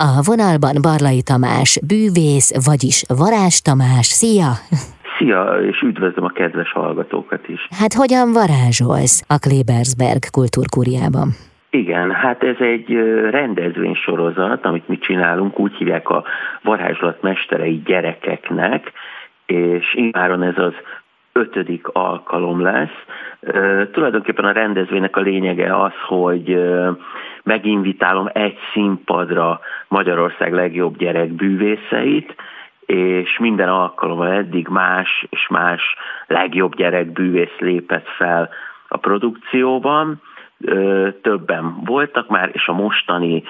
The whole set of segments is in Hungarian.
A vonalban Barlai Tamás, bűvész, vagyis Varázs Tamás. Szia! Szia, és üdvözlöm a kedves hallgatókat is. Hát hogyan varázsolsz a Klebersberg kultúrkúriában? Igen, hát ez egy rendezvénysorozat, amit mi csinálunk, úgy hívják a varázslat mesterei gyerekeknek, és immáron ez az ötödik alkalom lesz. Tulajdonképpen a rendezvénynek a lényege az, hogy meginvitálom egy színpadra Magyarország legjobb gyerekbűvészeit, és minden alkalommal eddig más és más legjobb gyerekbűvész lépett fel a produkcióban, többen voltak már, és a mostani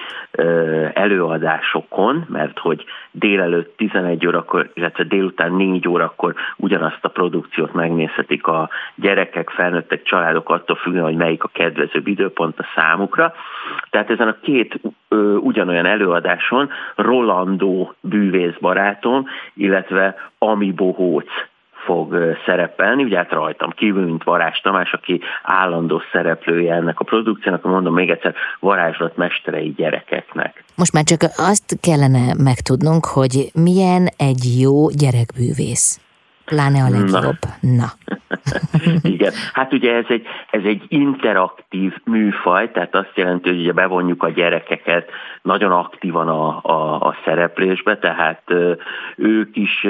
előadásokon, mert hogy délelőtt 11 órakor, illetve délután 4 órakor ugyanazt a produkciót megnézhetik a gyerekek, felnőttek, családok attól függően, hogy melyik a kedvezőbb időpont a számukra. Tehát ezen a két ugyanolyan előadáson Rolando bűvészbarátom, illetve Ami Bohóc fog szerepelni, ugye hát rajtam kívül, mint Varázs Tamás, aki állandó szereplője ennek a produkciónak, mondom még egyszer, varázslat mesterei gyerekeknek. Most már csak azt kellene megtudnunk, hogy milyen egy jó gyerekbűvész. Pláne a legjobb. Na. Na. Igen, hát ugye ez egy, ez egy interaktív műfaj, tehát azt jelenti, hogy ugye bevonjuk a gyerekeket nagyon aktívan a, a, a szereplésbe, tehát ők is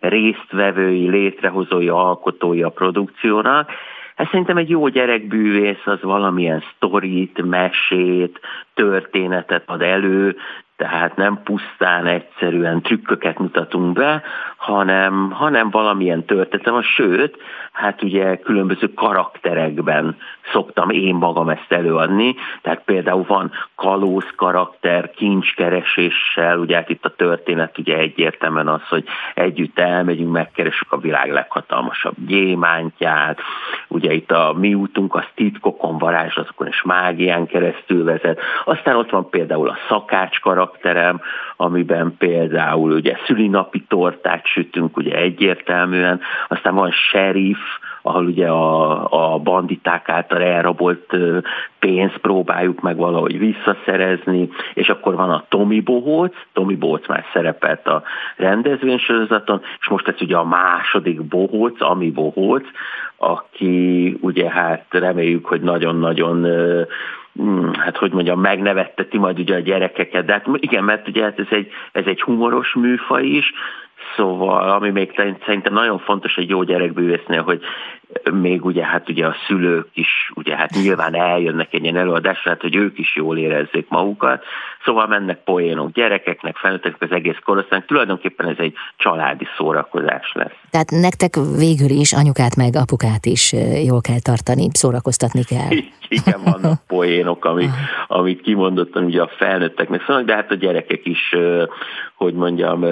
résztvevői, létrehozói, alkotói a produkciónak, ez szerintem egy jó gyerekbűvész az valamilyen sztorit, mesét, történetet ad elő, tehát nem pusztán egyszerűen trükköket mutatunk be, hanem, hanem valamilyen történetem. Van, sőt, hát ugye különböző karakterekben szoktam én magam ezt előadni, tehát például van kalóz karakter, kincskereséssel, ugye hát itt a történet ugye egyértelműen az, hogy együtt elmegyünk, megkeresünk a világ leghatalmasabb gyémántját, ugye itt a mi útunk az titkokon, varázslatokon és mágián keresztül vezet, aztán ott van például a szakács karakterem, amiben például ugye szülinapi tortát sütünk, ugye egyértelműen, aztán van sheriff, ahol ugye a, a banditák által elrabolt pénzt próbáljuk meg valahogy visszaszerezni, és akkor van a Tomi Bohóc, Tomi Bohóc már szerepelt a rendezvénysorozaton, és most ez ugye a második Bohóc, Ami Bohóc, aki ugye hát reméljük, hogy nagyon-nagyon hát hogy mondjam, megnevetteti majd ugye a gyerekeket, de hát igen, mert ugye hát ez egy, ez egy humoros műfaj is, Szóval, ami még szerintem nagyon fontos egy jó gyerekbűvésznél, hogy még ugye hát ugye a szülők is ugye hát nyilván eljönnek egy ilyen előadásra, hát hogy ők is jól érezzék magukat, szóval mennek poénok gyerekeknek, felnőtteknek az egész korosztálynak, tulajdonképpen ez egy családi szórakozás lesz. Tehát nektek végül is anyukát meg apukát is jól kell tartani, szórakoztatni kell. Igen, vannak poénok, amik, amik kimondottan ugye a felnőtteknek szólnak, de hát a gyerekek is, hogy mondjam,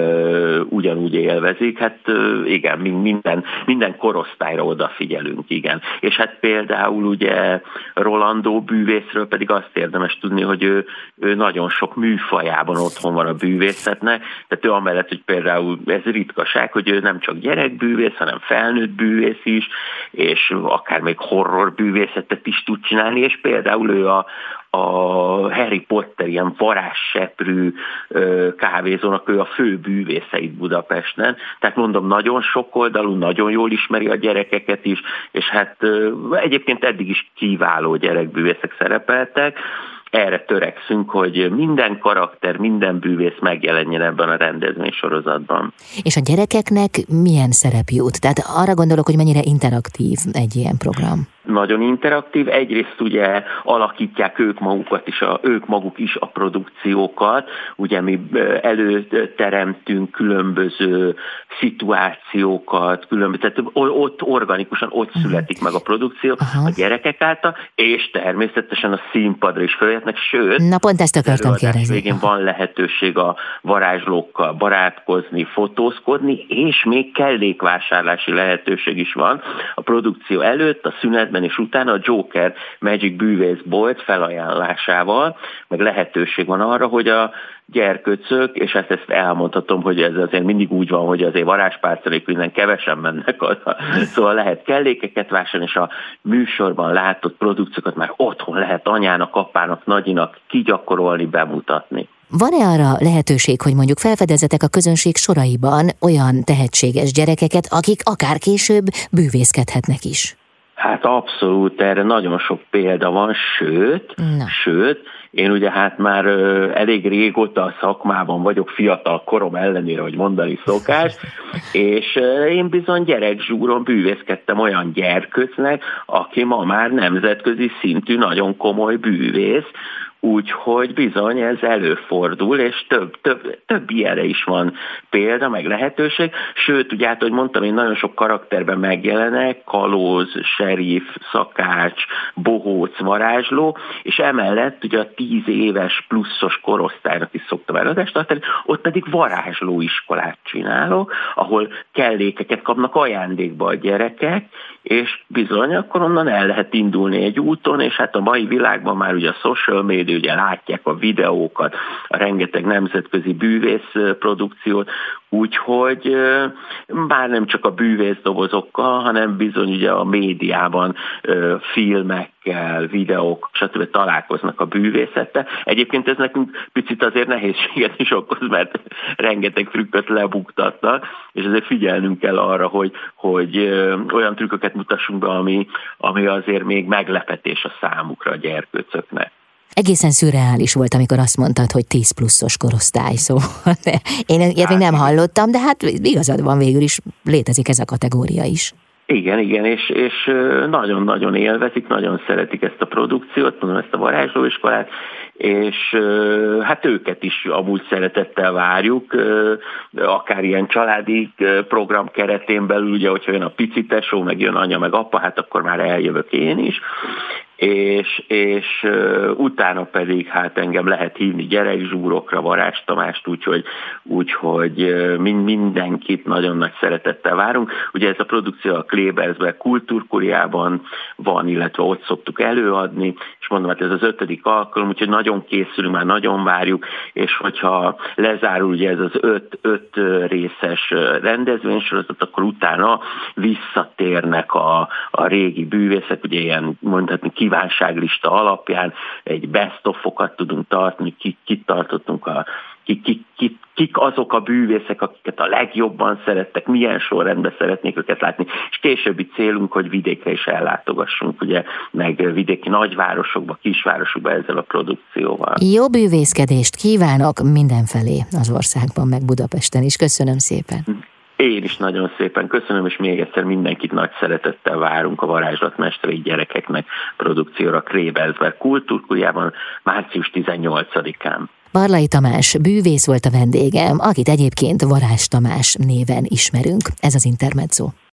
ugyanúgy élvezik. Hát igen, minden, minden korosztályra odafigyel figyelünk, igen. És hát például ugye Rolandó bűvészről pedig azt érdemes tudni, hogy ő, ő nagyon sok műfajában otthon van a bűvészetnek, tehát ő amellett, hogy például ez ritkaság, hogy ő nem csak gyerekbűvész, hanem felnőtt bűvész is, és akár még horror bűvészetet is tud csinálni, és például ő a, a Harry Potter ilyen varázsseprű kávézónak, ő a fő bűvészeit Budapesten. Tehát mondom, nagyon sok oldalú, nagyon jól ismeri a gyerekeket is, és hát egyébként eddig is kiváló gyerekbűvészek szerepeltek, erre törekszünk, hogy minden karakter, minden bűvész megjelenjen ebben a rendezvény sorozatban. És a gyerekeknek milyen szerep jut? Tehát arra gondolok, hogy mennyire interaktív egy ilyen program nagyon interaktív. Egyrészt ugye alakítják ők magukat is, a, ők maguk is a produkciókat, ugye mi előteremtünk különböző szituációkat, különböző, tehát ott organikusan ott mhm. születik meg a produkció Aha. a gyerekek által, és természetesen a színpadra is feljöhetnek, sőt, Na pont ezt akartam kérdezni. végén van lehetőség a varázslókkal barátkozni, fotózkodni, és még kellékvásárlási lehetőség is van a produkció előtt, a szünetben közben és utána a Joker Magic Bűvész Bolt felajánlásával, meg lehetőség van arra, hogy a gyerköcök, és ezt, ezt elmondhatom, hogy ez azért mindig úgy van, hogy azért varázspárcalék minden kevesen mennek oda. Szóval lehet kellékeket vásárolni, és a műsorban látott produkciókat már otthon lehet anyának, apának, nagyinak kigyakorolni, bemutatni. Van-e arra lehetőség, hogy mondjuk felfedezetek a közönség soraiban olyan tehetséges gyerekeket, akik akár később bűvészkedhetnek is? Hát abszolút, erre nagyon sok példa van, sőt, Na. sőt, én ugye hát már elég régóta a szakmában vagyok, fiatal korom ellenére, hogy mondani szokás, és én bizony gyerekzsúron bűvészkedtem olyan gyerkőcnek, aki ma már nemzetközi szintű, nagyon komoly bűvész, Úgyhogy bizony ez előfordul, és több, több, több ilyenre is van példa, meg lehetőség. Sőt, ugye hát, hogy mondtam, én nagyon sok karakterben megjelenek, kalóz, serif, szakács, bohóc, varázsló, és emellett ugye a tíz éves pluszos korosztálynak is szoktam előadást tartani, ott pedig varázslóiskolát csinálok, ahol kellékeket kapnak ajándékba a gyerekek, és bizony akkor onnan el lehet indulni egy úton, és hát a mai világban már ugye a social media, ugye látják a videókat, a rengeteg nemzetközi bűvész produkciót, úgyhogy bár nem csak a bűvész dobozokkal, hanem bizony ugye a médiában filmekkel, videók, stb. találkoznak a bűvészettel. Egyébként ez nekünk picit azért nehézséget is okoz, mert rengeteg trükköt lebuktatnak, és ezért figyelnünk kell arra, hogy, hogy olyan trükköket mutassunk be, ami, ami azért még meglepetés a számukra a gyerkőcöknek egészen szürreális volt, amikor azt mondtad, hogy 10 pluszos korosztály, szóval én ilyet hát, még nem hallottam, de hát igazad van végül is, létezik ez a kategória is. Igen, igen, és, és nagyon-nagyon élvezik, nagyon szeretik ezt a produkciót, mondom ezt a varázslóiskolát, és hát őket is amúgy szeretettel várjuk, akár ilyen családi program keretén belül, ugye, hogyha jön a pici tesó, meg jön anya, meg apa, hát akkor már eljövök én is, és, és uh, utána pedig hát engem lehet hívni gyerekzsúrokra, Varázs Tamást, úgyhogy, úgyhogy uh, mindenkit nagyon nagy szeretettel várunk. Ugye ez a produkció a Klebersben, Kultúrkuriában van, illetve ott szoktuk előadni, és mondom, hát ez az ötödik alkalom, úgyhogy nagyon készülünk, már nagyon várjuk, és hogyha lezárul ugye ez az öt, öt részes rendezvénysorozat, akkor utána visszatérnek a, a régi bűvészek, ugye ilyen mondhatni kívánságlista alapján egy best of tudunk tartani, kik, kit tartottunk a kik, kik, kik, kik azok a bűvészek, akiket a legjobban szerettek, milyen sorrendben szeretnék őket látni, és későbbi célunk, hogy vidékre is ellátogassunk, ugye, meg vidéki nagyvárosokba, kisvárosokba ezzel a produkcióval. Jó bűvészkedést kívánok mindenfelé az országban, meg Budapesten is. Köszönöm szépen. Én is nagyon szépen köszönöm, és még egyszer mindenkit nagy szeretettel várunk a varázslatmesterei gyerekeknek produkcióra Krébelzber kultúrkujában március 18-án. Barlai Tamás bűvész volt a vendégem, akit egyébként Varázs Tamás néven ismerünk. Ez az Intermezzo.